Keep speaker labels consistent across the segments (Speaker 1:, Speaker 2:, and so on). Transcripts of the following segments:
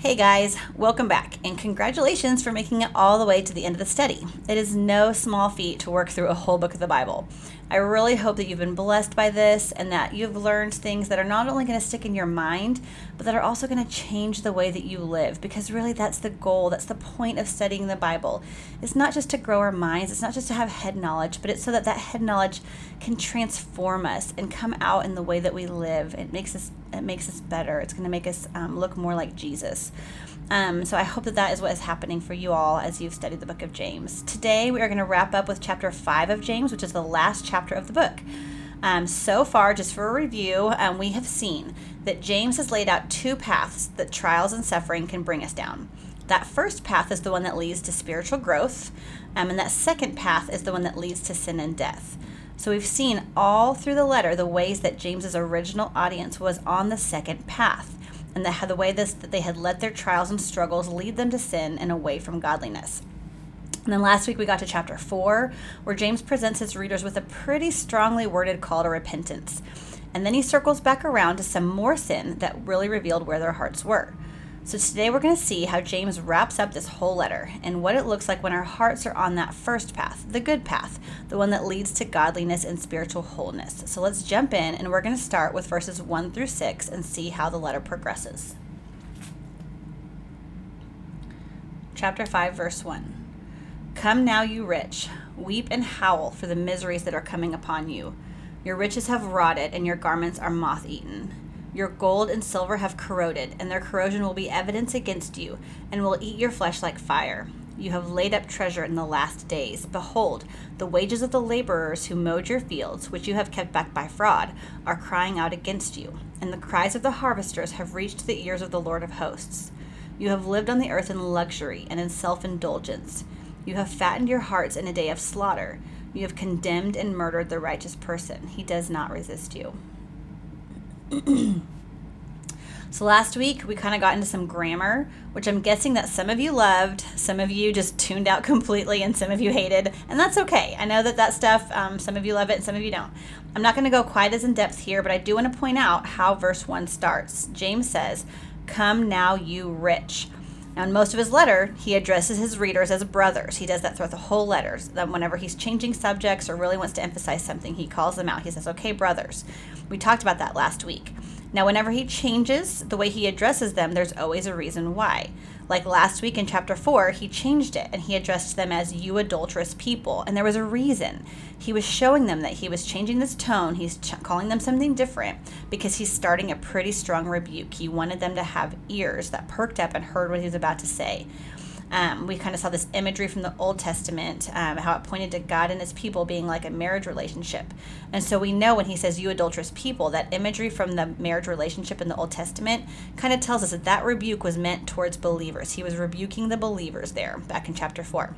Speaker 1: Hey guys, welcome back, and congratulations for making it all the way to the end of the study. It is no small feat to work through a whole book of the Bible. I really hope that you've been blessed by this and that you've learned things that are not only going to stick in your mind, but that are also going to change the way that you live. Because really, that's the goal. That's the point of studying the Bible. It's not just to grow our minds, it's not just to have head knowledge, but it's so that that head knowledge can transform us and come out in the way that we live. It makes us it makes us better. It's going to make us um, look more like Jesus. Um, so I hope that that is what is happening for you all as you've studied the book of James. Today we are going to wrap up with chapter 5 of James, which is the last chapter of the book. Um, so far, just for a review, um, we have seen that James has laid out two paths that trials and suffering can bring us down. That first path is the one that leads to spiritual growth, um, and that second path is the one that leads to sin and death. So we've seen all through the letter the ways that James's original audience was on the second path and the, the way this, that they had let their trials and struggles lead them to sin and away from godliness. And then last week we got to chapter 4, where James presents his readers with a pretty strongly worded call to repentance. And then he circles back around to some more sin that really revealed where their hearts were. So today we're going to see how James wraps up this whole letter and what it looks like when our hearts are on that first path, the good path, the one that leads to godliness and spiritual wholeness. So let's jump in and we're going to start with verses 1 through 6 and see how the letter progresses. Chapter 5, verse 1. Come now, you rich, weep and howl for the miseries that are coming upon you. Your riches have rotted, and your garments are moth eaten. Your gold and silver have corroded, and their corrosion will be evidence against you, and will eat your flesh like fire. You have laid up treasure in the last days. Behold, the wages of the laborers who mowed your fields, which you have kept back by fraud, are crying out against you, and the cries of the harvesters have reached the ears of the Lord of hosts. You have lived on the earth in luxury and in self indulgence. You have fattened your hearts in a day of slaughter. You have condemned and murdered the righteous person. He does not resist you. so last week we kind of got into some grammar, which I'm guessing that some of you loved, some of you just tuned out completely, and some of you hated, and that's okay. I know that that stuff, um, some of you love it and some of you don't. I'm not going to go quite as in depth here, but I do want to point out how verse 1 starts. James says, Come now, you rich. Now, in most of his letter, he addresses his readers as brothers. He does that throughout the whole letters. then, whenever he's changing subjects or really wants to emphasize something, he calls them out. He says, "Okay, brothers." We talked about that last week. Now, whenever he changes the way he addresses them, there's always a reason why. Like last week in chapter 4, he changed it and he addressed them as you adulterous people. And there was a reason. He was showing them that he was changing this tone. He's ch- calling them something different because he's starting a pretty strong rebuke. He wanted them to have ears that perked up and heard what he was about to say. Um, we kind of saw this imagery from the Old Testament, um, how it pointed to God and his people being like a marriage relationship. And so we know when he says, You adulterous people, that imagery from the marriage relationship in the Old Testament kind of tells us that that rebuke was meant towards believers. He was rebuking the believers there back in chapter 4.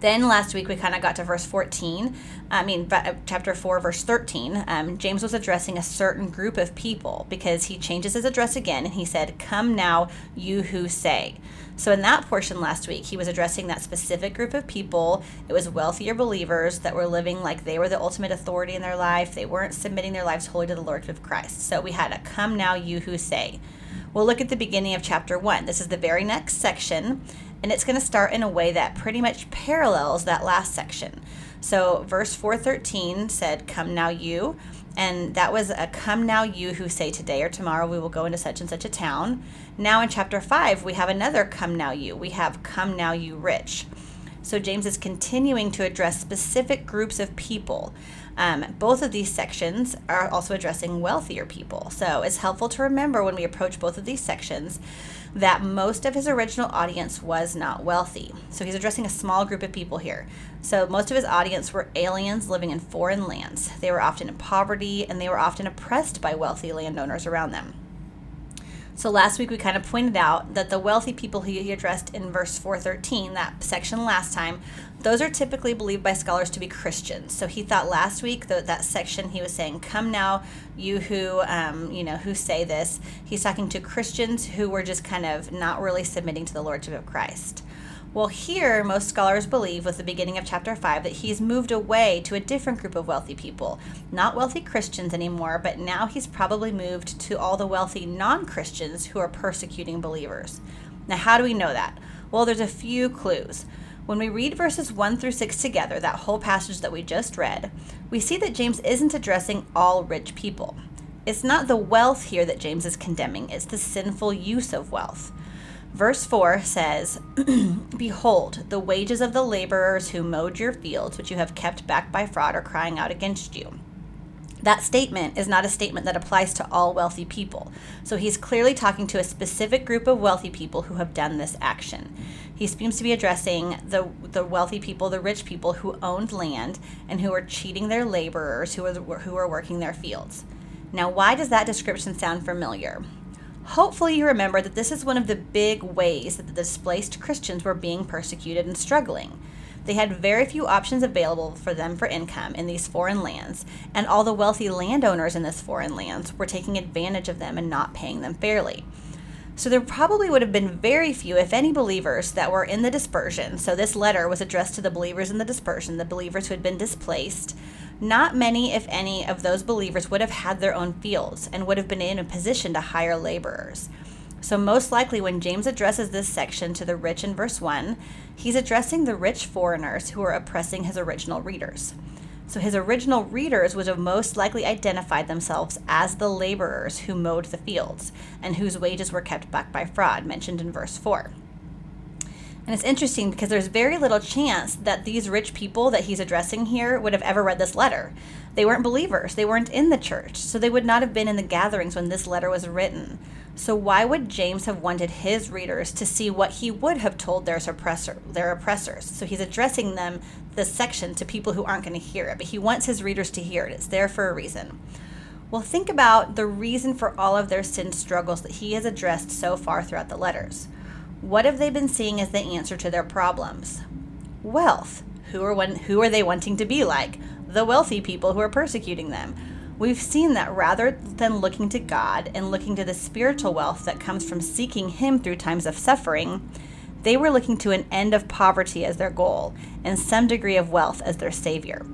Speaker 1: Then last week we kind of got to verse 14. I mean, uh, chapter 4, verse 13. Um, James was addressing a certain group of people because he changes his address again and he said, Come now, you who say. So, in that portion last week, he was addressing that specific group of people. It was wealthier believers that were living like they were the ultimate authority in their life. They weren't submitting their lives wholly to the Lordship of Christ. So, we had a come now, you who say. We'll look at the beginning of chapter 1. This is the very next section, and it's going to start in a way that pretty much parallels that last section. So, verse 413 said, Come now, you. And that was a come now, you who say today or tomorrow we will go into such and such a town. Now in chapter 5, we have another come now, you. We have come now, you rich. So James is continuing to address specific groups of people. Um, both of these sections are also addressing wealthier people. So it's helpful to remember when we approach both of these sections that most of his original audience was not wealthy. So he's addressing a small group of people here. So most of his audience were aliens living in foreign lands. They were often in poverty and they were often oppressed by wealthy landowners around them. So last week we kind of pointed out that the wealthy people he addressed in verse 413, that section last time, those are typically believed by scholars to be Christians. So he thought last week that that section he was saying, "Come now, you who um, you know who say this." He's talking to Christians who were just kind of not really submitting to the Lordship of Christ. Well, here, most scholars believe, with the beginning of chapter 5, that he's moved away to a different group of wealthy people. Not wealthy Christians anymore, but now he's probably moved to all the wealthy non Christians who are persecuting believers. Now, how do we know that? Well, there's a few clues. When we read verses 1 through 6 together, that whole passage that we just read, we see that James isn't addressing all rich people. It's not the wealth here that James is condemning, it's the sinful use of wealth. Verse 4 says, Behold, the wages of the laborers who mowed your fields, which you have kept back by fraud, are crying out against you. That statement is not a statement that applies to all wealthy people. So he's clearly talking to a specific group of wealthy people who have done this action. He seems to be addressing the, the wealthy people, the rich people who owned land and who are cheating their laborers who are, who are working their fields. Now, why does that description sound familiar? Hopefully, you remember that this is one of the big ways that the displaced Christians were being persecuted and struggling. They had very few options available for them for income in these foreign lands, and all the wealthy landowners in this foreign lands were taking advantage of them and not paying them fairly. So there probably would have been very few, if any, believers that were in the dispersion. So this letter was addressed to the believers in the dispersion, the believers who had been displaced. Not many, if any, of those believers would have had their own fields and would have been in a position to hire laborers. So, most likely, when James addresses this section to the rich in verse 1, he's addressing the rich foreigners who are oppressing his original readers. So his original readers would have most likely identified themselves as the laborers who mowed the fields and whose wages were kept back by fraud, mentioned in verse 4. And it's interesting because there's very little chance that these rich people that he's addressing here would have ever read this letter. They weren't believers, they weren't in the church, so they would not have been in the gatherings when this letter was written. So why would James have wanted his readers to see what he would have told their oppressor, their oppressors? So he's addressing them this section to people who aren't going to hear it, but he wants his readers to hear it. It's there for a reason. Well, think about the reason for all of their sin struggles that he has addressed so far throughout the letters. What have they been seeing as the answer to their problems? Wealth. Who are who are they wanting to be like? The wealthy people who are persecuting them We've seen that rather than looking to God and looking to the spiritual wealth that comes from seeking Him through times of suffering, they were looking to an end of poverty as their goal and some degree of wealth as their savior.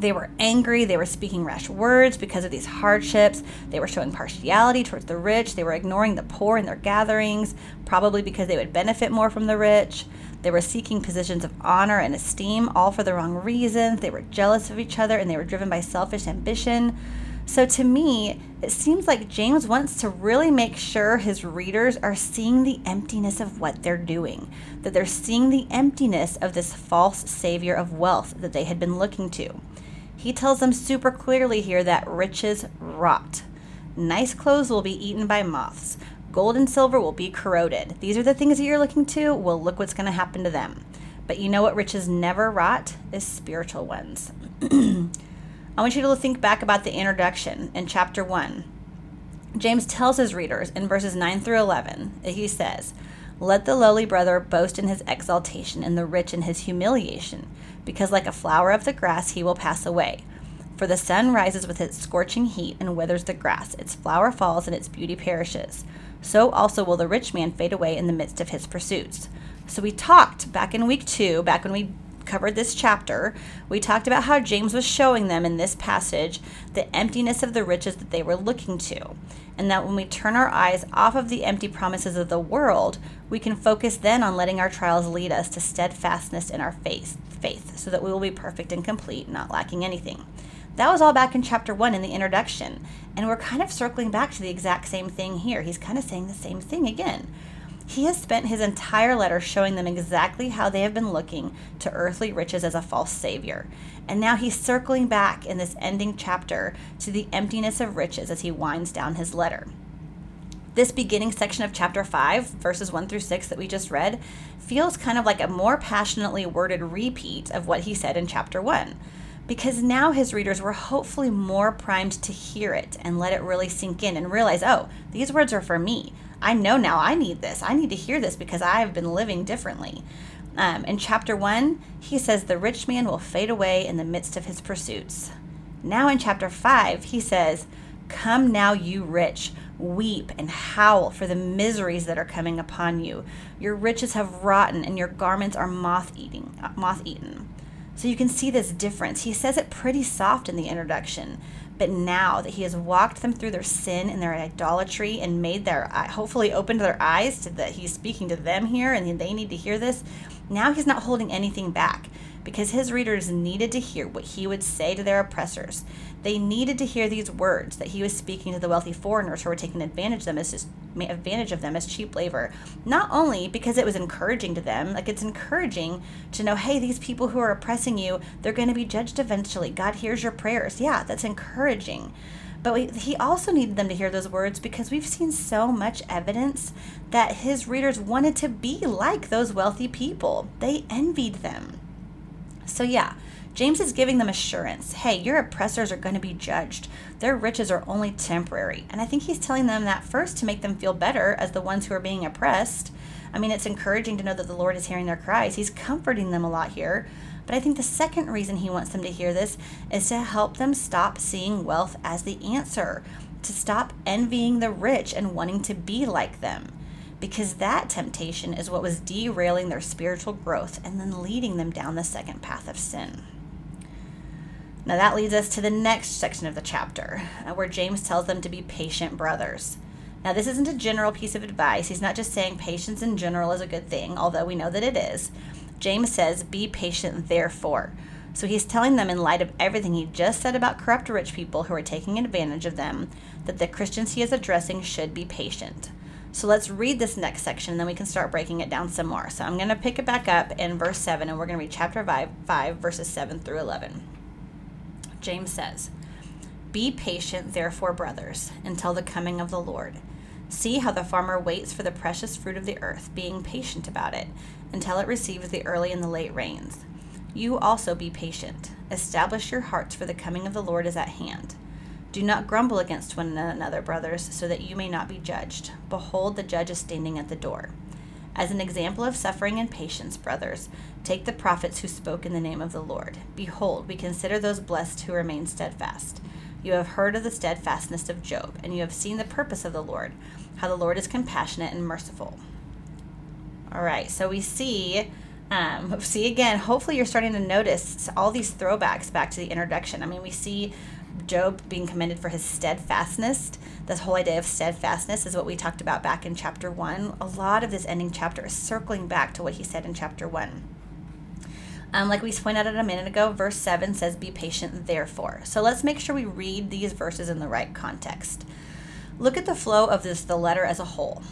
Speaker 1: They were angry, they were speaking rash words because of these hardships, they were showing partiality towards the rich, they were ignoring the poor in their gatherings, probably because they would benefit more from the rich. They were seeking positions of honor and esteem, all for the wrong reasons. They were jealous of each other and they were driven by selfish ambition. So, to me, it seems like James wants to really make sure his readers are seeing the emptiness of what they're doing, that they're seeing the emptiness of this false savior of wealth that they had been looking to. He tells them super clearly here that riches rot. Nice clothes will be eaten by moths. Gold and silver will be corroded. These are the things that you're looking to. Well, look what's going to happen to them. But you know what riches never rot is spiritual ones. I want you to think back about the introduction in chapter 1. James tells his readers in verses 9 through 11, he says, Let the lowly brother boast in his exaltation, and the rich in his humiliation, because like a flower of the grass he will pass away. For the sun rises with its scorching heat and withers the grass, its flower falls, and its beauty perishes so also will the rich man fade away in the midst of his pursuits. So we talked back in week two, back when we covered this chapter, we talked about how James was showing them in this passage the emptiness of the riches that they were looking to. And that when we turn our eyes off of the empty promises of the world, we can focus then on letting our trials lead us to steadfastness in our faith, faith so that we will be perfect and complete, not lacking anything. That was all back in chapter one in the introduction. And we're kind of circling back to the exact same thing here. He's kind of saying the same thing again. He has spent his entire letter showing them exactly how they have been looking to earthly riches as a false savior. And now he's circling back in this ending chapter to the emptiness of riches as he winds down his letter. This beginning section of chapter 5, verses 1 through 6 that we just read, feels kind of like a more passionately worded repeat of what he said in chapter 1 because now his readers were hopefully more primed to hear it and let it really sink in and realize, oh, these words are for me. I know now I need this. I need to hear this because I've been living differently. Um, in chapter one, he says, The rich man will fade away in the midst of his pursuits. Now in chapter five, he says, Come now, you rich, Weep and howl for the miseries that are coming upon you. Your riches have rotten, and your garments are moth eating, moth eaten. So you can see this difference. He says it pretty soft in the introduction, but now that he has walked them through their sin and their idolatry and made their uh, hopefully opened their eyes to that he's speaking to them here and they need to hear this, now he's not holding anything back because his readers needed to hear what he would say to their oppressors. They needed to hear these words that he was speaking to the wealthy foreigners who were taking advantage of them as advantage of them as cheap labor. Not only because it was encouraging to them, like it's encouraging to know, hey, these people who are oppressing you, they're going to be judged eventually. God hears your prayers. Yeah, that's encouraging. But we, he also needed them to hear those words because we've seen so much evidence that his readers wanted to be like those wealthy people. They envied them. So, yeah, James is giving them assurance hey, your oppressors are going to be judged. Their riches are only temporary. And I think he's telling them that first to make them feel better as the ones who are being oppressed. I mean, it's encouraging to know that the Lord is hearing their cries. He's comforting them a lot here. But I think the second reason he wants them to hear this is to help them stop seeing wealth as the answer, to stop envying the rich and wanting to be like them because that temptation is what was derailing their spiritual growth and then leading them down the second path of sin. Now, that leads us to the next section of the chapter, uh, where James tells them to be patient brothers. Now, this isn't a general piece of advice. He's not just saying patience in general is a good thing, although we know that it is. James says, Be patient, therefore. So he's telling them, in light of everything he just said about corrupt rich people who are taking advantage of them, that the Christians he is addressing should be patient. So let's read this next section, and then we can start breaking it down some more. So I'm going to pick it back up in verse 7, and we're going to read chapter 5, 5 verses 7 through 11. James says, Be patient, therefore, brothers, until the coming of the Lord. See how the farmer waits for the precious fruit of the earth, being patient about it, until it receives the early and the late rains. You also be patient. Establish your hearts, for the coming of the Lord is at hand. Do not grumble against one another, brothers, so that you may not be judged. Behold, the judge is standing at the door. As an example of suffering and patience, brothers, take the prophets who spoke in the name of the Lord. Behold, we consider those blessed who remain steadfast. You have heard of the steadfastness of Job, and you have seen the purpose of the Lord, how the Lord is compassionate and merciful. All right, so we see, um, see again, hopefully you're starting to notice all these throwbacks back to the introduction. I mean, we see Job being commended for his steadfastness. This whole idea of steadfastness is what we talked about back in chapter one. A lot of this ending chapter is circling back to what he said in chapter one. Um, like we pointed out a minute ago, verse 7 says, Be patient, therefore. So let's make sure we read these verses in the right context. Look at the flow of this, the letter as a whole.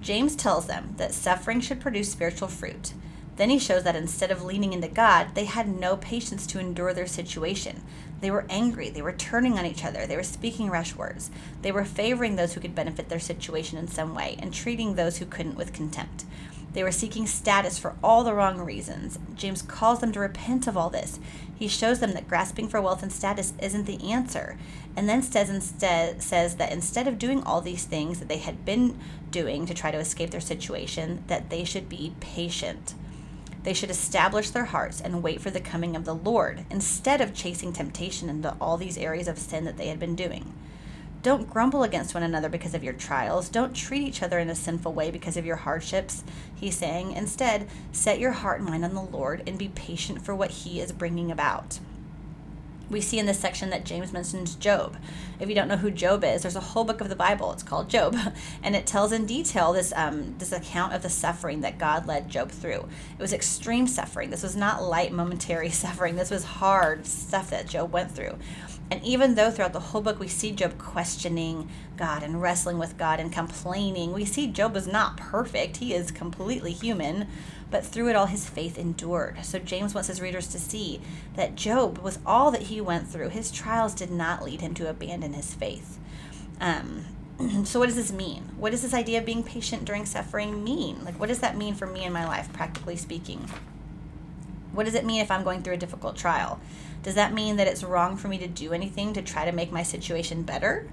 Speaker 1: James tells them that suffering should produce spiritual fruit. Then he shows that instead of leaning into God, they had no patience to endure their situation. They were angry. They were turning on each other. They were speaking rash words. They were favoring those who could benefit their situation in some way and treating those who couldn't with contempt. They were seeking status for all the wrong reasons. James calls them to repent of all this. He shows them that grasping for wealth and status isn't the answer, and then says instead says that instead of doing all these things that they had been doing to try to escape their situation, that they should be patient. They should establish their hearts and wait for the coming of the Lord instead of chasing temptation into all these areas of sin that they had been doing. Don't grumble against one another because of your trials. Don't treat each other in a sinful way because of your hardships, he's saying. Instead, set your heart and mind on the Lord and be patient for what he is bringing about we see in this section that James mentions Job. If you don't know who Job is, there's a whole book of the Bible. It's called Job, and it tells in detail this um, this account of the suffering that God led Job through. It was extreme suffering. This was not light, momentary suffering. This was hard stuff that Job went through. And even though throughout the whole book we see Job questioning God and wrestling with God and complaining, we see Job is not perfect. He is completely human but through it all his faith endured. So James wants his readers to see that Job, with all that he went through, his trials did not lead him to abandon his faith. Um, so what does this mean? What does this idea of being patient during suffering mean? Like what does that mean for me in my life, practically speaking? What does it mean if I'm going through a difficult trial? Does that mean that it's wrong for me to do anything to try to make my situation better?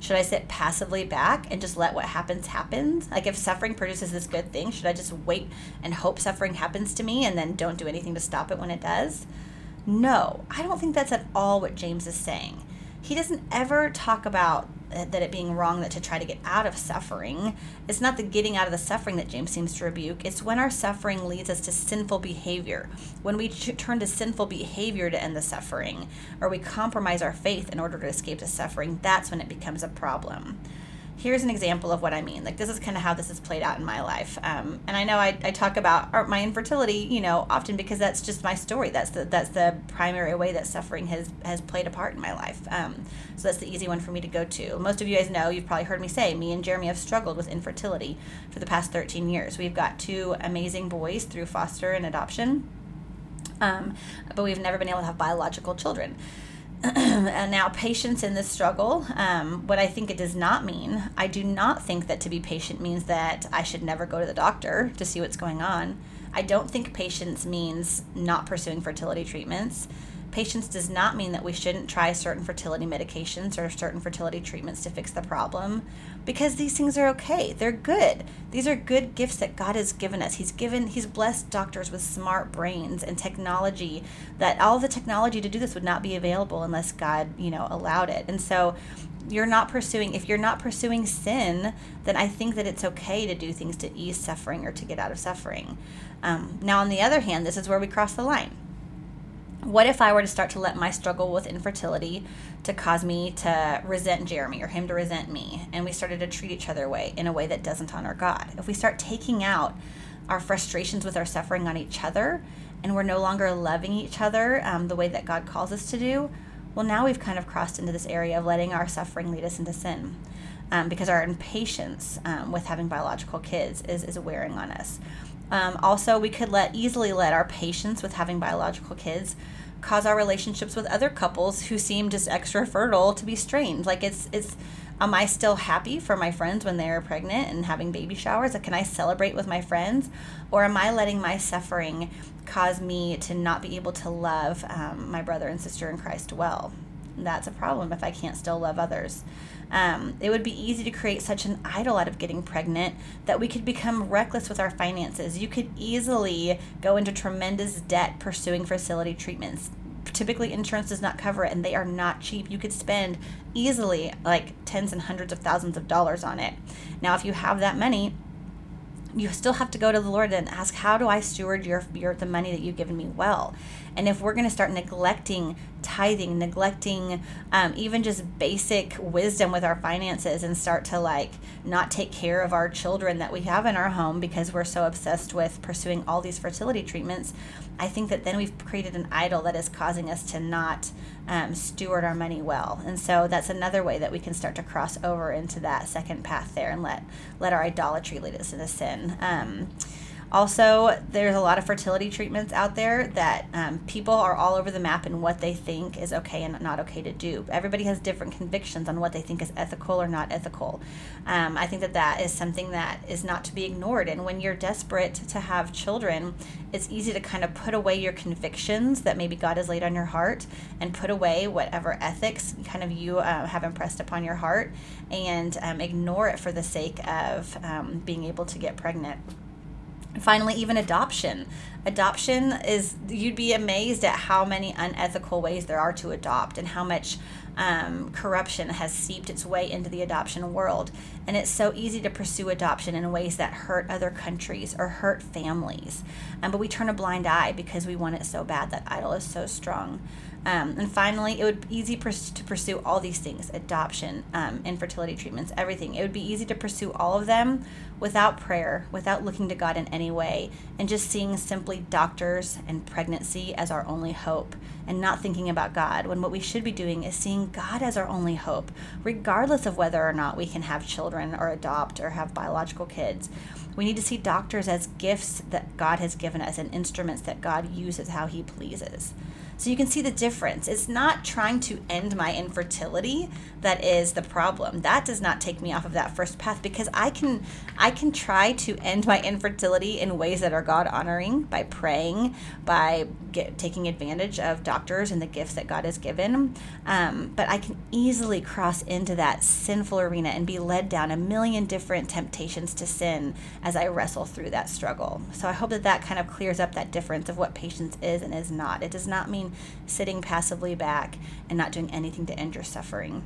Speaker 1: Should I sit passively back and just let what happens happen? Like if suffering produces this good thing, should I just wait and hope suffering happens to me and then don't do anything to stop it when it does? No, I don't think that's at all what James is saying. He doesn't ever talk about that it being wrong that to try to get out of suffering. It's not the getting out of the suffering that James seems to rebuke. It's when our suffering leads us to sinful behavior. When we ch- turn to sinful behavior to end the suffering, or we compromise our faith in order to escape the suffering, that's when it becomes a problem here's an example of what I mean. Like this is kind of how this has played out in my life. Um, and I know I, I talk about my infertility, you know, often because that's just my story. That's the that's the primary way that suffering has has played a part in my life. Um, so that's the easy one for me to go to. Most of you guys know, you've probably heard me say, me and Jeremy have struggled with infertility for the past 13 years. We've got two amazing boys through foster and adoption. Um, but we've never been able to have biological children. and now patience in this struggle um, what i think it does not mean i do not think that to be patient means that i should never go to the doctor to see what's going on. I don't think patience means not pursuing fertility treatments Patience does not mean that we shouldn't try certain fertility medications or certain fertility treatments to fix the problem because these things are okay. They're good. These are good gifts that God has given us. He's given he's blessed doctors with smart brains and technology that all the technology to do this would not be available unless God, you know, allowed it. And so you're not pursuing if you're not pursuing sin then i think that it's okay to do things to ease suffering or to get out of suffering um, now on the other hand this is where we cross the line what if I were to start to let my struggle with infertility to cause me to resent Jeremy or him to resent me, and we started to treat each other way in a way that doesn't honor God? If we start taking out our frustrations with our suffering on each other, and we're no longer loving each other um, the way that God calls us to do, well, now we've kind of crossed into this area of letting our suffering lead us into sin. Um, because our impatience um, with having biological kids is, is wearing on us. Um, also, we could let easily let our patience with having biological kids cause our relationships with other couples who seem just extra fertile to be strained. Like it's it's am I still happy for my friends when they're pregnant and having baby showers? Like, can I celebrate with my friends? Or am I letting my suffering cause me to not be able to love um, my brother and sister in Christ well? That's a problem if I can't still love others. Um, it would be easy to create such an idol out of getting pregnant that we could become reckless with our finances. You could easily go into tremendous debt pursuing fertility treatments. Typically, insurance does not cover it, and they are not cheap. You could spend easily like tens and hundreds of thousands of dollars on it. Now, if you have that money, you still have to go to the Lord and ask, how do I steward your, your the money that you've given me well? And if we're going to start neglecting tithing, neglecting um, even just basic wisdom with our finances and start to like not take care of our children that we have in our home because we're so obsessed with pursuing all these fertility treatments, I think that then we've created an idol that is causing us to not um, steward our money well. And so that's another way that we can start to cross over into that second path there and let let our idolatry lead us into sin. Um, also, there's a lot of fertility treatments out there that um, people are all over the map in what they think is okay and not okay to do. Everybody has different convictions on what they think is ethical or not ethical. Um, I think that that is something that is not to be ignored. And when you're desperate to have children, it's easy to kind of put away your convictions that maybe God has laid on your heart and put away whatever ethics kind of you uh, have impressed upon your heart and um, ignore it for the sake of um, being able to get pregnant finally, even adoption. Adoption is, you'd be amazed at how many unethical ways there are to adopt and how much um, corruption has seeped its way into the adoption world. And it's so easy to pursue adoption in ways that hurt other countries or hurt families. Um, but we turn a blind eye because we want it so bad. That idol is so strong. Um, and finally, it would be easy pers- to pursue all these things adoption, um, infertility treatments, everything. It would be easy to pursue all of them without prayer, without looking to God in any way, and just seeing simply doctors and pregnancy as our only hope and not thinking about God. When what we should be doing is seeing God as our only hope, regardless of whether or not we can have children or adopt or have biological kids. We need to see doctors as gifts that God has given us and instruments that God uses how He pleases. So you can see the difference. It's not trying to end my infertility that is the problem. That does not take me off of that first path because I can I can try to end my infertility in ways that are God honoring by praying, by get, taking advantage of doctors and the gifts that God has given. Um, but I can easily cross into that sinful arena and be led down a million different temptations to sin as I wrestle through that struggle. So I hope that that kind of clears up that difference of what patience is and is not. It does not mean sitting passively back and not doing anything to end your suffering.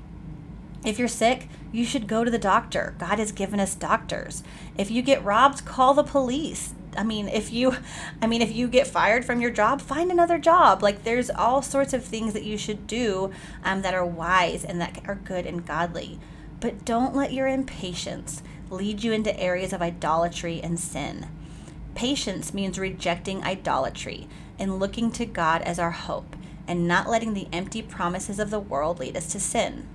Speaker 1: If you're sick, you should go to the doctor. God has given us doctors. If you get robbed, call the police. I mean, if you I mean, if you get fired from your job, find another job. Like there's all sorts of things that you should do um, that are wise and that are good and godly. But don't let your impatience lead you into areas of idolatry and sin. Patience means rejecting idolatry and looking to God as our hope and not letting the empty promises of the world lead us to sin.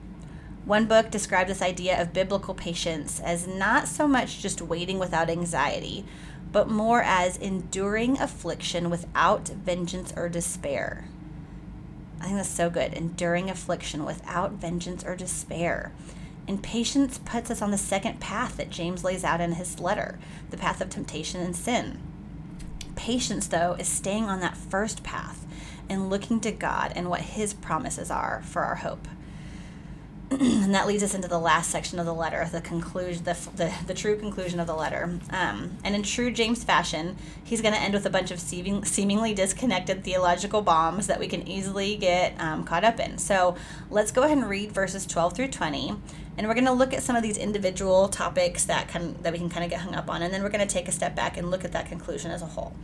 Speaker 1: One book described this idea of biblical patience as not so much just waiting without anxiety, but more as enduring affliction without vengeance or despair. I think that's so good. Enduring affliction without vengeance or despair. And patience puts us on the second path that James lays out in his letter the path of temptation and sin. Patience, though, is staying on that first path and looking to God and what his promises are for our hope. and that leads us into the last section of the letter, the conclusion, the, the, the true conclusion of the letter. Um, and in true James fashion, he's going to end with a bunch of seeming, seemingly disconnected theological bombs that we can easily get um, caught up in. So let's go ahead and read verses 12 through 20, and we're going to look at some of these individual topics that can that we can kind of get hung up on, and then we're going to take a step back and look at that conclusion as a whole.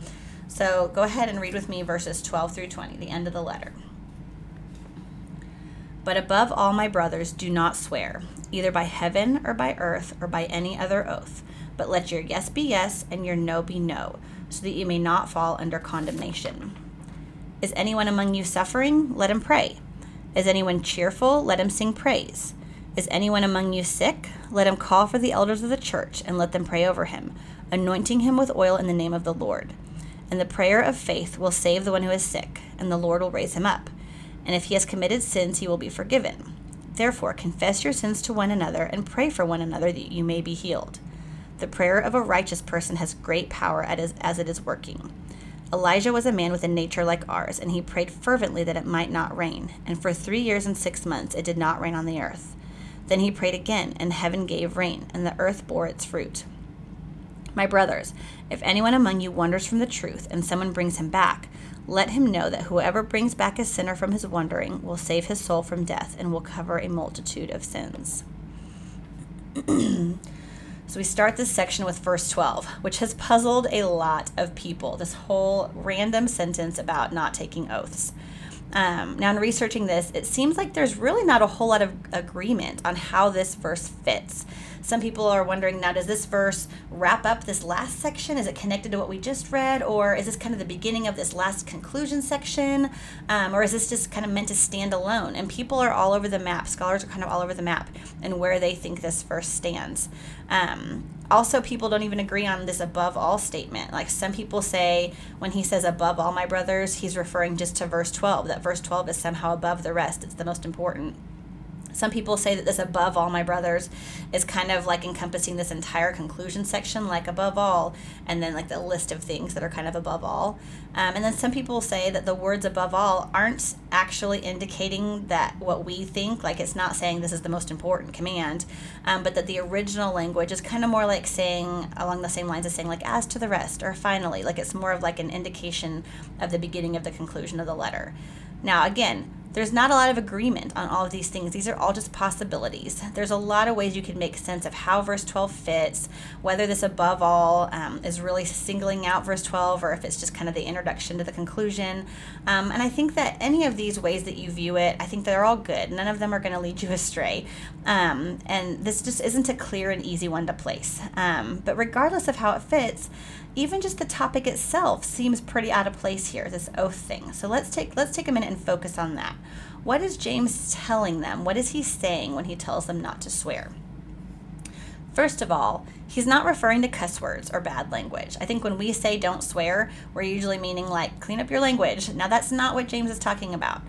Speaker 1: So go ahead and read with me verses 12 through 20, the end of the letter. But above all, my brothers, do not swear, either by heaven or by earth or by any other oath, but let your yes be yes and your no be no, so that you may not fall under condemnation. Is anyone among you suffering? Let him pray. Is anyone cheerful? Let him sing praise. Is anyone among you sick? Let him call for the elders of the church and let them pray over him, anointing him with oil in the name of the Lord. And the prayer of faith will save the one who is sick, and the Lord will raise him up and if he has committed sins, he will be forgiven. Therefore, confess your sins to one another and pray for one another that you may be healed. The prayer of a righteous person has great power as it is working. Elijah was a man with a nature like ours, and he prayed fervently that it might not rain. And for three years and six months it did not rain on the earth. Then he prayed again, and heaven gave rain, and the earth bore its fruit. My brothers, if anyone among you wanders from the truth, and someone brings him back, let him know that whoever brings back a sinner from his wandering will save his soul from death and will cover a multitude of sins. so we start this section with verse 12, which has puzzled a lot of people. This whole random sentence about not taking oaths. Um, now, in researching this, it seems like there's really not a whole lot of agreement on how this verse fits. Some people are wondering now, does this verse wrap up this last section? Is it connected to what we just read? Or is this kind of the beginning of this last conclusion section? Um, or is this just kind of meant to stand alone? And people are all over the map. Scholars are kind of all over the map and where they think this verse stands. Um, also, people don't even agree on this above all statement. Like some people say, when he says above all my brothers, he's referring just to verse 12, that verse 12 is somehow above the rest, it's the most important. Some people say that this above all my brothers is kind of like encompassing this entire conclusion section, like above all, and then like the list of things that are kind of above all. Um, and then some people say that the words above all aren't actually indicating that what we think, like it's not saying this is the most important command, um, but that the original language is kind of more like saying along the same lines as saying like as to the rest or finally, like it's more of like an indication of the beginning of the conclusion of the letter. Now, again, there's not a lot of agreement on all of these things. These are all just possibilities. There's a lot of ways you can make sense of how verse 12 fits, whether this above all um, is really singling out verse 12 or if it's just kind of the introduction to the conclusion. Um, and I think that any of these ways that you view it, I think they're all good. None of them are going to lead you astray. Um, and this just isn't a clear and easy one to place. Um, but regardless of how it fits, even just the topic itself seems pretty out of place here this oath thing so let's take let's take a minute and focus on that what is james telling them what is he saying when he tells them not to swear First of all, he's not referring to cuss words or bad language. I think when we say don't swear, we're usually meaning like clean up your language. Now, that's not what James is talking about.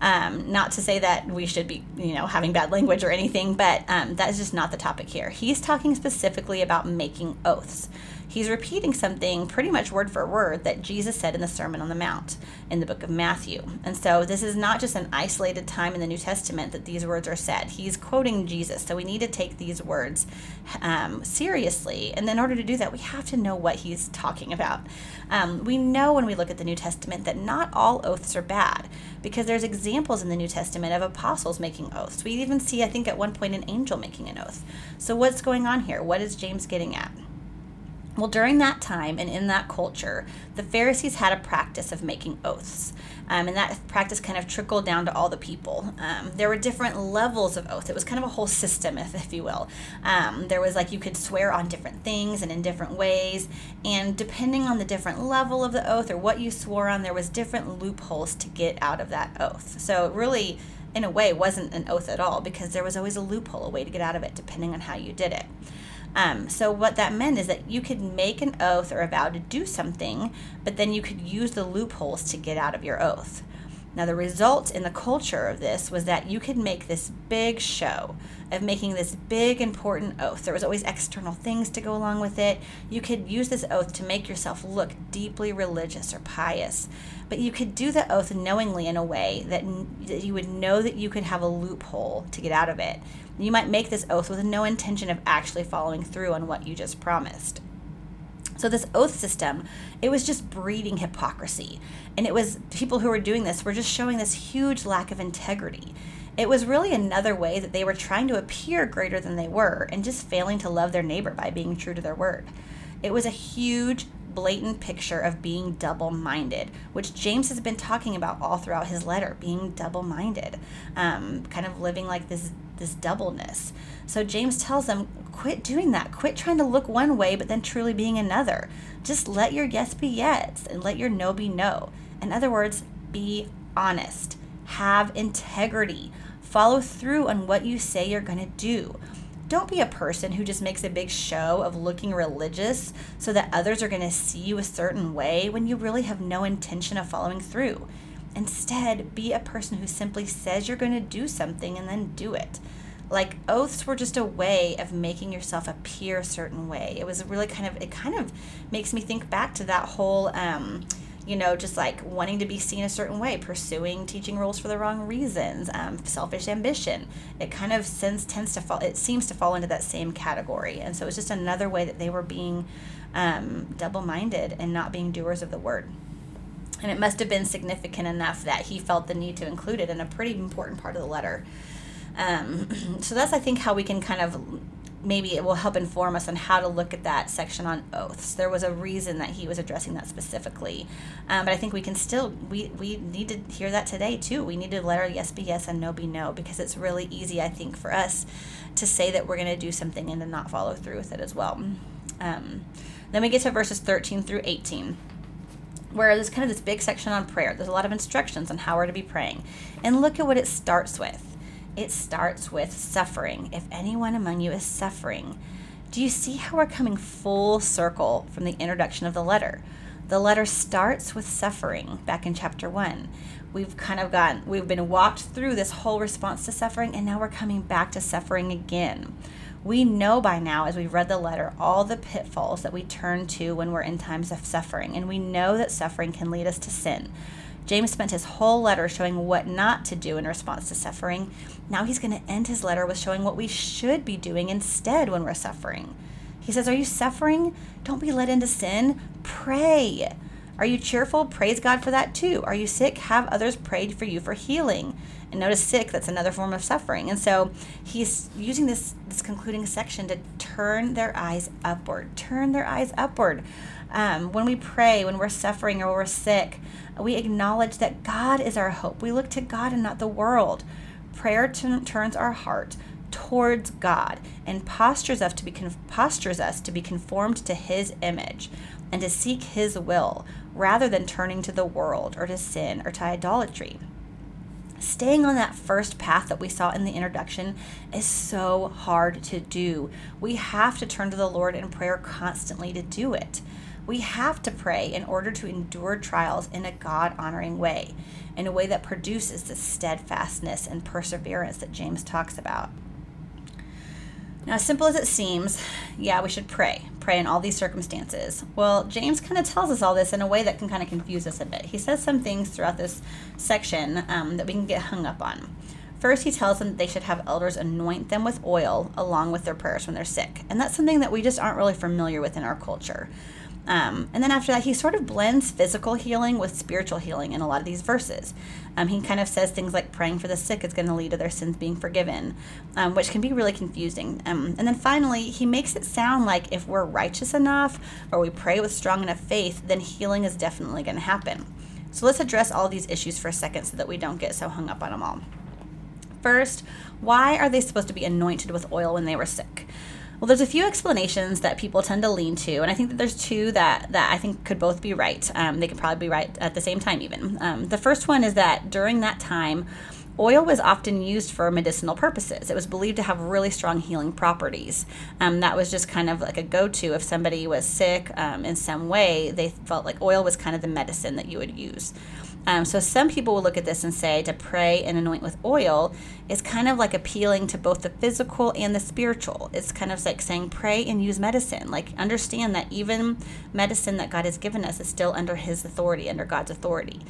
Speaker 1: Um, not to say that we should be, you know, having bad language or anything, but um, that is just not the topic here. He's talking specifically about making oaths he's repeating something pretty much word for word that Jesus said in the Sermon on the Mount in the book of Matthew. And so this is not just an isolated time in the New Testament that these words are said. He's quoting Jesus. So we need to take these words um, seriously. And in order to do that, we have to know what he's talking about. Um, we know when we look at the New Testament that not all oaths are bad because there's ex- examples in the New Testament of apostles making oaths. We even see, I think, at one point, an angel making an oath. So, what's going on here? What is James getting at? Well, during that time and in that culture, the Pharisees had a practice of making oaths. Um, and that practice kind of trickled down to all the people. Um, there were different levels of oath. It was kind of a whole system, if, if you will. Um, there was like you could swear on different things and in different ways. And depending on the different level of the oath or what you swore on, there was different loopholes to get out of that oath. So it really, in a way, wasn't an oath at all because there was always a loophole, a way to get out of it, depending on how you did it. Um, so, what that meant is that you could make an oath or a vow to do something, but then you could use the loopholes to get out of your oath. Now, the result in the culture of this was that you could make this big show of making this big, important oath. There was always external things to go along with it. You could use this oath to make yourself look deeply religious or pious. But you could do the oath knowingly in a way that, that you would know that you could have a loophole to get out of it. You might make this oath with no intention of actually following through on what you just promised. So this oath system, it was just breeding hypocrisy. And it was people who were doing this were just showing this huge lack of integrity. It was really another way that they were trying to appear greater than they were and just failing to love their neighbor by being true to their word. It was a huge blatant picture of being double minded, which James has been talking about all throughout his letter being double minded, um, kind of living like this, this doubleness. So James tells them, quit doing that. Quit trying to look one way, but then truly being another. Just let your yes be yes and let your no be no. In other words, be honest, have integrity, follow through on what you say you're going to do don't be a person who just makes a big show of looking religious so that others are going to see you a certain way when you really have no intention of following through. Instead, be a person who simply says you're going to do something and then do it. Like oaths were just a way of making yourself appear a certain way. It was really kind of, it kind of makes me think back to that whole, um, you know, just like wanting to be seen a certain way, pursuing teaching rules for the wrong reasons, um, selfish ambition. It kind of sends, tends to fall, it seems to fall into that same category. And so it's just another way that they were being um, double minded and not being doers of the word. And it must have been significant enough that he felt the need to include it in a pretty important part of the letter. Um, so that's, I think, how we can kind of maybe it will help inform us on how to look at that section on oaths. There was a reason that he was addressing that specifically, um, but I think we can still we we need to hear that today too. We need to let our yes be yes and no be no because it's really easy I think for us to say that we're going to do something and to not follow through with it as well. Um, then we get to verses 13 through 18 where there's kind of this big section on prayer. There's a lot of instructions on how we're to be praying. And look at what it starts with it starts with suffering. If anyone among you is suffering, do you see how we're coming full circle from the introduction of the letter? The letter starts with suffering back in chapter 1. We've kind of gotten, we've been walked through this whole response to suffering, and now we're coming back to suffering again. We know by now, as we've read the letter, all the pitfalls that we turn to when we're in times of suffering, and we know that suffering can lead us to sin. James spent his whole letter showing what not to do in response to suffering. Now he's going to end his letter with showing what we should be doing instead when we're suffering. He says, Are you suffering? Don't be led into sin. Pray. Are you cheerful? Praise God for that too. Are you sick? Have others prayed for you for healing. And notice sick, that's another form of suffering. And so he's using this, this concluding section to turn their eyes upward. Turn their eyes upward. Um, when we pray, when we're suffering or we're sick, we acknowledge that God is our hope. We look to God and not the world. Prayer t- turns our heart towards God and postures us to be con- postures us to be conformed to His image and to seek His will rather than turning to the world or to sin or to idolatry. Staying on that first path that we saw in the introduction is so hard to do. We have to turn to the Lord in prayer constantly to do it. We have to pray in order to endure trials in a God honoring way, in a way that produces the steadfastness and perseverance that James talks about. Now, as simple as it seems, yeah, we should pray. Pray in all these circumstances. Well, James kind of tells us all this in a way that can kind of confuse us a bit. He says some things throughout this section um, that we can get hung up on. First, he tells them that they should have elders anoint them with oil along with their prayers when they're sick. And that's something that we just aren't really familiar with in our culture. Um, and then after that, he sort of blends physical healing with spiritual healing in a lot of these verses. Um, he kind of says things like praying for the sick is going to lead to their sins being forgiven, um, which can be really confusing. Um, and then finally, he makes it sound like if we're righteous enough or we pray with strong enough faith, then healing is definitely going to happen. So let's address all these issues for a second so that we don't get so hung up on them all. First, why are they supposed to be anointed with oil when they were sick? Well, there's a few explanations that people tend to lean to, and I think that there's two that, that I think could both be right. Um, they could probably be right at the same time, even. Um, the first one is that during that time, oil was often used for medicinal purposes. It was believed to have really strong healing properties. Um, that was just kind of like a go to if somebody was sick um, in some way, they felt like oil was kind of the medicine that you would use. Um, so some people will look at this and say to pray and anoint with oil is kind of like appealing to both the physical and the spiritual. It's kind of like saying pray and use medicine. Like understand that even medicine that God has given us is still under His authority, under God's authority.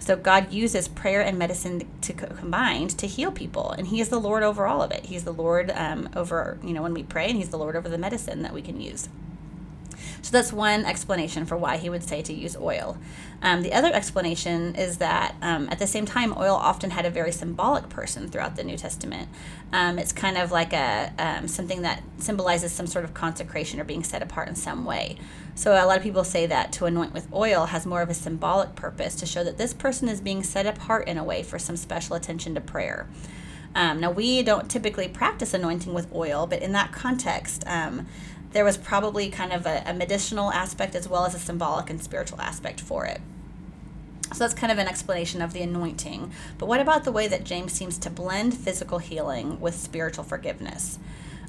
Speaker 1: So God uses prayer and medicine to co- combined to heal people, and He is the Lord over all of it. He's the Lord um, over you know when we pray, and He's the Lord over the medicine that we can use. So that's one explanation for why he would say to use oil. Um, the other explanation is that um, at the same time, oil often had a very symbolic person throughout the New Testament. Um, it's kind of like a um, something that symbolizes some sort of consecration or being set apart in some way. So a lot of people say that to anoint with oil has more of a symbolic purpose to show that this person is being set apart in a way for some special attention to prayer. Um, now, we don't typically practice anointing with oil, but in that context, um, there was probably kind of a, a medicinal aspect as well as a symbolic and spiritual aspect for it. So that's kind of an explanation of the anointing. But what about the way that James seems to blend physical healing with spiritual forgiveness?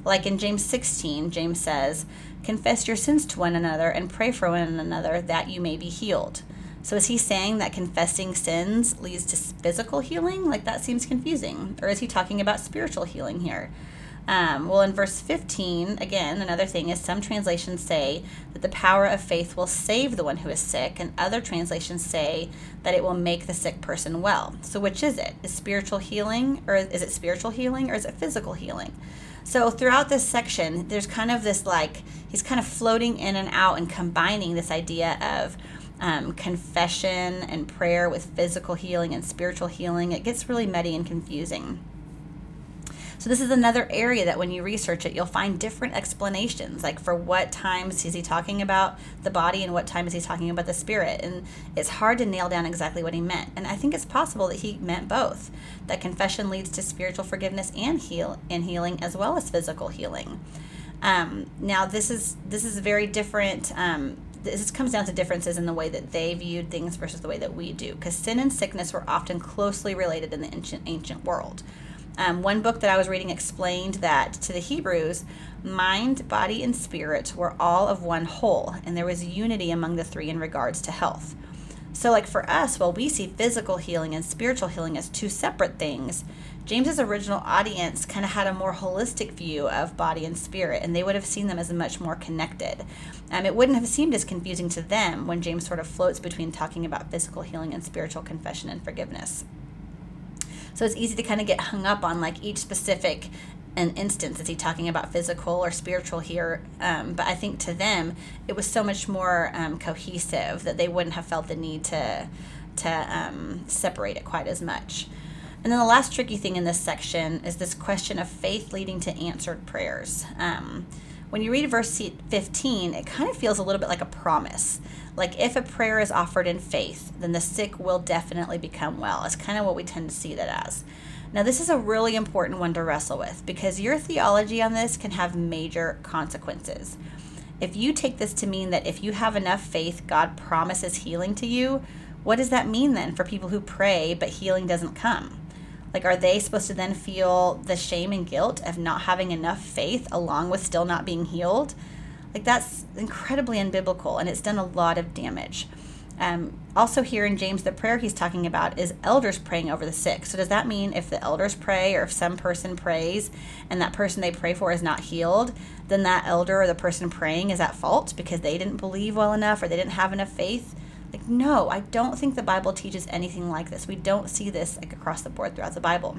Speaker 1: Like in James 16, James says, Confess your sins to one another and pray for one another that you may be healed. So is he saying that confessing sins leads to physical healing? Like that seems confusing. Or is he talking about spiritual healing here? Um, well, in verse 15, again, another thing is some translations say that the power of faith will save the one who is sick, and other translations say that it will make the sick person well. So, which is it? Is spiritual healing, or is it spiritual healing, or is it physical healing? So, throughout this section, there's kind of this like, he's kind of floating in and out and combining this idea of um, confession and prayer with physical healing and spiritual healing. It gets really muddy and confusing. So this is another area that when you research it, you'll find different explanations. Like for what times is he talking about the body and what time is he talking about the spirit? And it's hard to nail down exactly what he meant. And I think it's possible that he meant both. That confession leads to spiritual forgiveness and heal and healing as well as physical healing. Um, now this is this is very different. Um, this comes down to differences in the way that they viewed things versus the way that we do because sin and sickness were often closely related in the ancient ancient world um, one book that I was reading explained that to the Hebrews, mind, body, and spirit were all of one whole, and there was unity among the three in regards to health. So, like for us, while we see physical healing and spiritual healing as two separate things, James's original audience kind of had a more holistic view of body and spirit, and they would have seen them as much more connected. Um, it wouldn't have seemed as confusing to them when James sort of floats between talking about physical healing and spiritual confession and forgiveness. So it's easy to kind of get hung up on like each specific an instance. Is he talking about physical or spiritual here? Um, but i think to them it was so much more um, cohesive that they wouldn't have felt the need to to um, separate it quite as much. And then the last tricky thing in this section is this question of faith leading to answered prayers. Um, when you read verse 15 it kind of feels a little bit like a promise like if a prayer is offered in faith, then the sick will definitely become well. It's kind of what we tend to see that as. Now, this is a really important one to wrestle with because your theology on this can have major consequences. If you take this to mean that if you have enough faith, God promises healing to you, what does that mean then for people who pray but healing doesn't come? Like, are they supposed to then feel the shame and guilt of not having enough faith along with still not being healed? Like that's incredibly unbiblical and it's done a lot of damage. Um, also, here in James, the prayer he's talking about is elders praying over the sick. So, does that mean if the elders pray or if some person prays and that person they pray for is not healed, then that elder or the person praying is at fault because they didn't believe well enough or they didn't have enough faith? Like, no, I don't think the Bible teaches anything like this. We don't see this like across the board throughout the Bible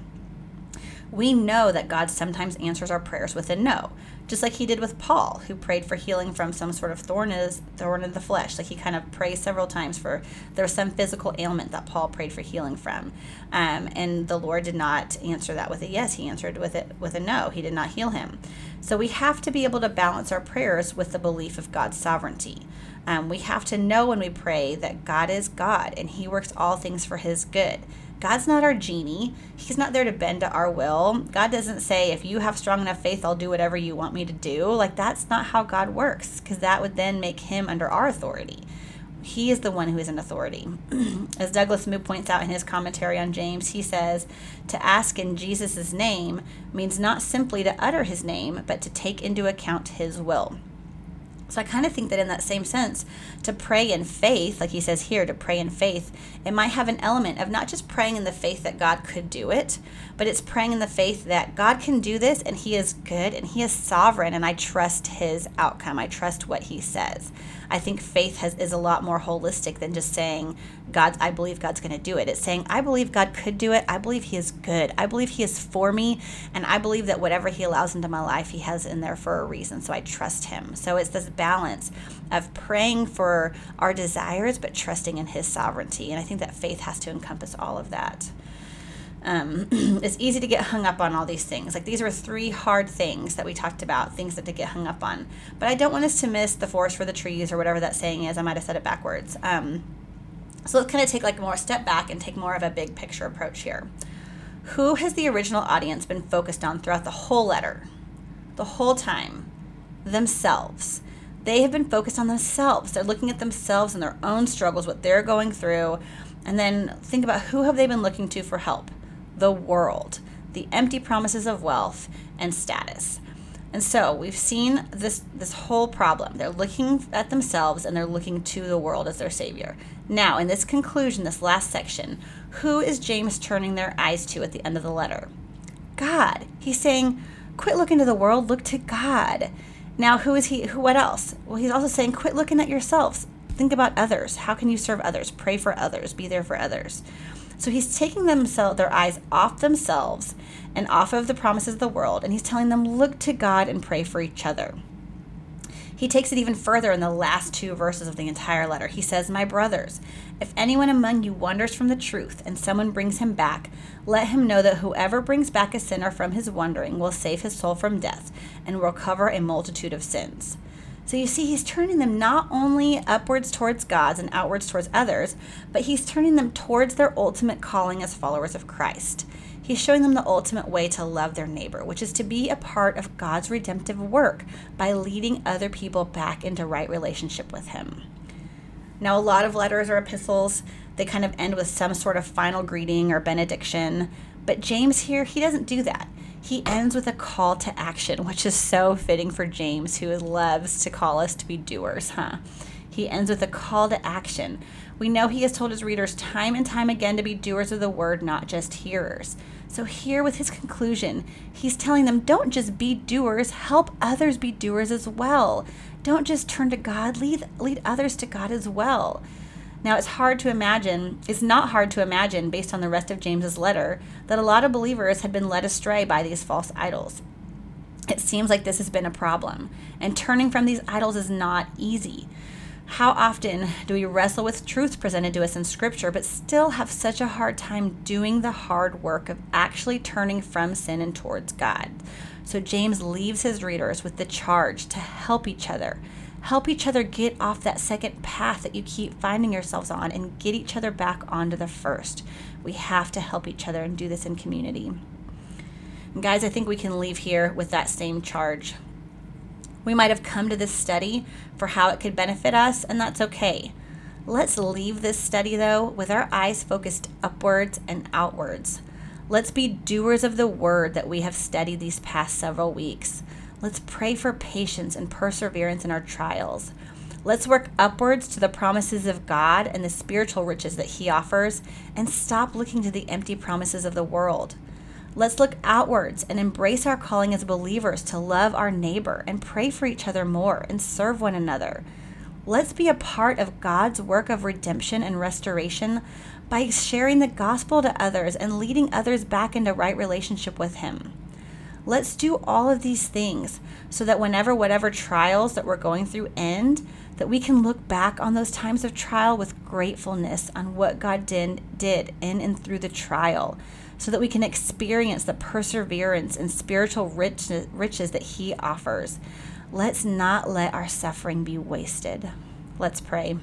Speaker 1: we know that God sometimes answers our prayers with a no. just like he did with Paul, who prayed for healing from some sort of thorn is thorn in the flesh. Like he kind of prays several times for there was some physical ailment that Paul prayed for healing from, um, and the Lord did not answer that with a yes. He answered with it with a no. He did not heal him. So we have to be able to balance our prayers with the belief of God's sovereignty. Um, we have to know when we pray that God is God and He works all things for His good. God's not our genie. He's not there to bend to our will. God doesn't say, if you have strong enough faith, I'll do whatever you want me to do. Like, that's not how God works, because that would then make him under our authority. He is the one who is in authority. As Douglas Moo points out in his commentary on James, he says, To ask in Jesus' name means not simply to utter his name, but to take into account his will. So I kind of think that in that same sense, to pray in faith, like he says here, to pray in faith, it might have an element of not just praying in the faith that God could do it, but it's praying in the faith that God can do this and he is good and he is sovereign and I trust his outcome. I trust what he says. I think faith has is a lot more holistic than just saying God I believe God's going to do it. It's saying I believe God could do it. I believe he is good. I believe he is for me and I believe that whatever he allows into my life he has in there for a reason. So I trust him. So it's this balance of praying for our desires but trusting in his sovereignty. And I think that faith has to encompass all of that. Um, it's easy to get hung up on all these things. Like these are three hard things that we talked about, things that to get hung up on. But I don't want us to miss the forest for the trees or whatever that saying is. I might have said it backwards. Um, so let's kind of take like more step back and take more of a big picture approach here. Who has the original audience been focused on throughout the whole letter? The whole time? Themselves. They have been focused on themselves. They're looking at themselves and their own struggles, what they're going through, and then think about who have they been looking to for help? the world, the empty promises of wealth and status. And so we've seen this this whole problem. They're looking at themselves and they're looking to the world as their savior. Now, in this conclusion, this last section, who is James turning their eyes to at the end of the letter? God. He's saying, quit looking to the world, look to God. Now, who is he? Who what else? Well, he's also saying, quit looking at yourselves. Think about others. How can you serve others? Pray for others. Be there for others. So he's taking themselves their eyes off themselves and off of the promises of the world, and he's telling them, look to God and pray for each other. He takes it even further in the last two verses of the entire letter. He says, My brothers, if anyone among you wanders from the truth and someone brings him back, let him know that whoever brings back a sinner from his wandering will save his soul from death and will cover a multitude of sins. So you see, he's turning them not only upwards towards God's and outwards towards others, but he's turning them towards their ultimate calling as followers of Christ. He's showing them the ultimate way to love their neighbor, which is to be a part of God's redemptive work by leading other people back into right relationship with Him. Now, a lot of letters or epistles, they kind of end with some sort of final greeting or benediction, but James here, he doesn't do that he ends with a call to action, which is so fitting for James, who loves to call us to be doers, huh? He ends with a call to action. We know he has told his readers time and time again to be doers of the word, not just hearers. So, here with his conclusion, he's telling them don't just be doers, help others be doers as well. Don't just turn to God, lead, lead others to God as well. Now, it's hard to imagine, it's not hard to imagine, based on the rest of James's letter, that a lot of believers had been led astray by these false idols. It seems like this has been a problem, and turning from these idols is not easy. How often do we wrestle with truth presented to us in Scripture, but still have such a hard time doing the hard work of actually turning from sin and towards God? So, James leaves his readers with the charge to help each other, help each other get off that second path that you keep finding yourselves on and get each other back onto the first. We have to help each other and do this in community. And guys, I think we can leave here with that same charge. We might have come to this study for how it could benefit us, and that's okay. Let's leave this study, though, with our eyes focused upwards and outwards. Let's be doers of the word that we have studied these past several weeks. Let's pray for patience and perseverance in our trials. Let's work upwards to the promises of God and the spiritual riches that He offers, and stop looking to the empty promises of the world. Let's look outwards and embrace our calling as believers to love our neighbor and pray for each other more and serve one another. Let's be a part of God's work of redemption and restoration by sharing the gospel to others and leading others back into right relationship with Him. Let's do all of these things so that whenever whatever trials that we're going through end, that we can look back on those times of trial with gratefulness on what God did, did in and through the trial, so that we can experience the perseverance and spiritual riches, riches that He offers. Let's not let our suffering be wasted. Let's pray.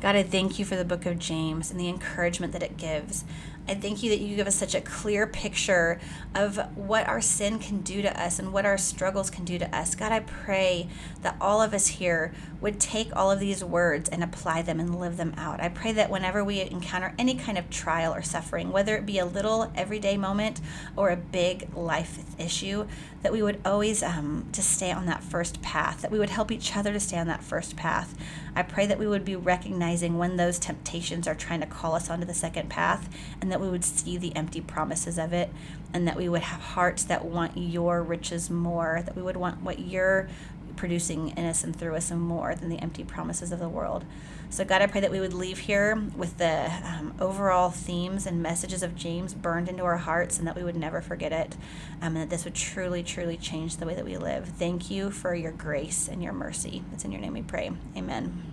Speaker 1: God, I thank you for the book of James and the encouragement that it gives. I thank you that you give us such a clear picture of what our sin can do to us and what our struggles can do to us. God, I pray that all of us here would take all of these words and apply them and live them out. I pray that whenever we encounter any kind of trial or suffering, whether it be a little everyday moment or a big life issue, that we would always um, to stay on that first path, that we would help each other to stay on that first path. I pray that we would be recognizing when those temptations are trying to call us onto the second path and that we would see the empty promises of it and that we would have hearts that want your riches more, that we would want what you're producing in us and through us and more than the empty promises of the world. So, God, I pray that we would leave here with the um, overall themes and messages of James burned into our hearts and that we would never forget it. Um, and that this would truly, truly change the way that we live. Thank you for your grace and your mercy. It's in your name we pray. Amen.